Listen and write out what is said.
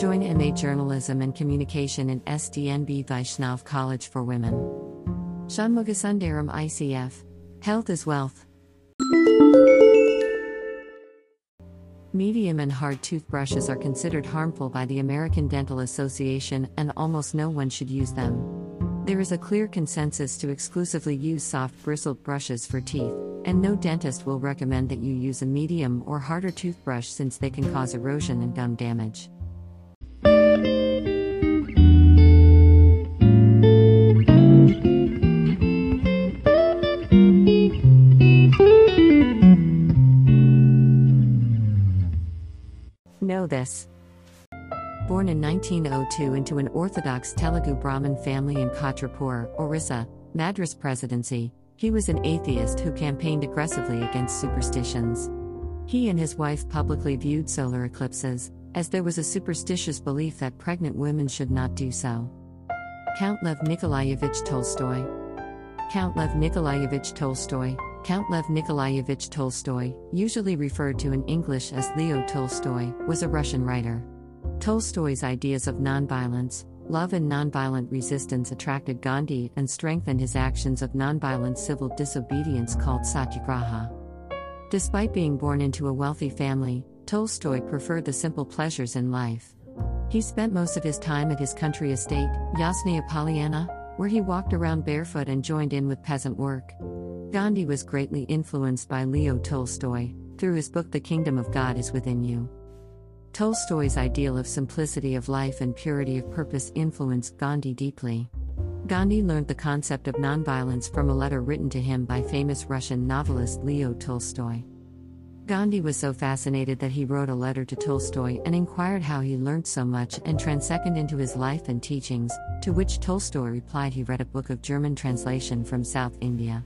Join MA Journalism and Communication in SDNB Vaishnav College for Women. Shanmugasundaram ICF. Health is wealth. Medium and hard toothbrushes are considered harmful by the American Dental Association, and almost no one should use them. There is a clear consensus to exclusively use soft bristled brushes for teeth, and no dentist will recommend that you use a medium or harder toothbrush since they can cause erosion and gum damage. Know this. Born in 1902 into an Orthodox Telugu Brahmin family in Chatrapur, Orissa, Madras Presidency, he was an atheist who campaigned aggressively against superstitions. He and his wife publicly viewed solar eclipses, as there was a superstitious belief that pregnant women should not do so. Count Lev Nikolaevich Tolstoy. Count Lev Nikolaevich Tolstoy, Count Lev Nikolaevich Tolstoy, usually referred to in English as Leo Tolstoy, was a Russian writer. Tolstoy's ideas of nonviolence, love, and nonviolent resistance attracted Gandhi and strengthened his actions of nonviolent civil disobedience called satyagraha. Despite being born into a wealthy family, Tolstoy preferred the simple pleasures in life. He spent most of his time at his country estate, Yasnaya Polyana, where he walked around barefoot and joined in with peasant work. Gandhi was greatly influenced by Leo Tolstoy, through his book The Kingdom of God is Within You. Tolstoy's ideal of simplicity of life and purity of purpose influenced Gandhi deeply. Gandhi learned the concept of nonviolence from a letter written to him by famous Russian novelist Leo Tolstoy. Gandhi was so fascinated that he wrote a letter to Tolstoy and inquired how he learned so much and transected into his life and teachings, to which Tolstoy replied he read a book of German translation from South India.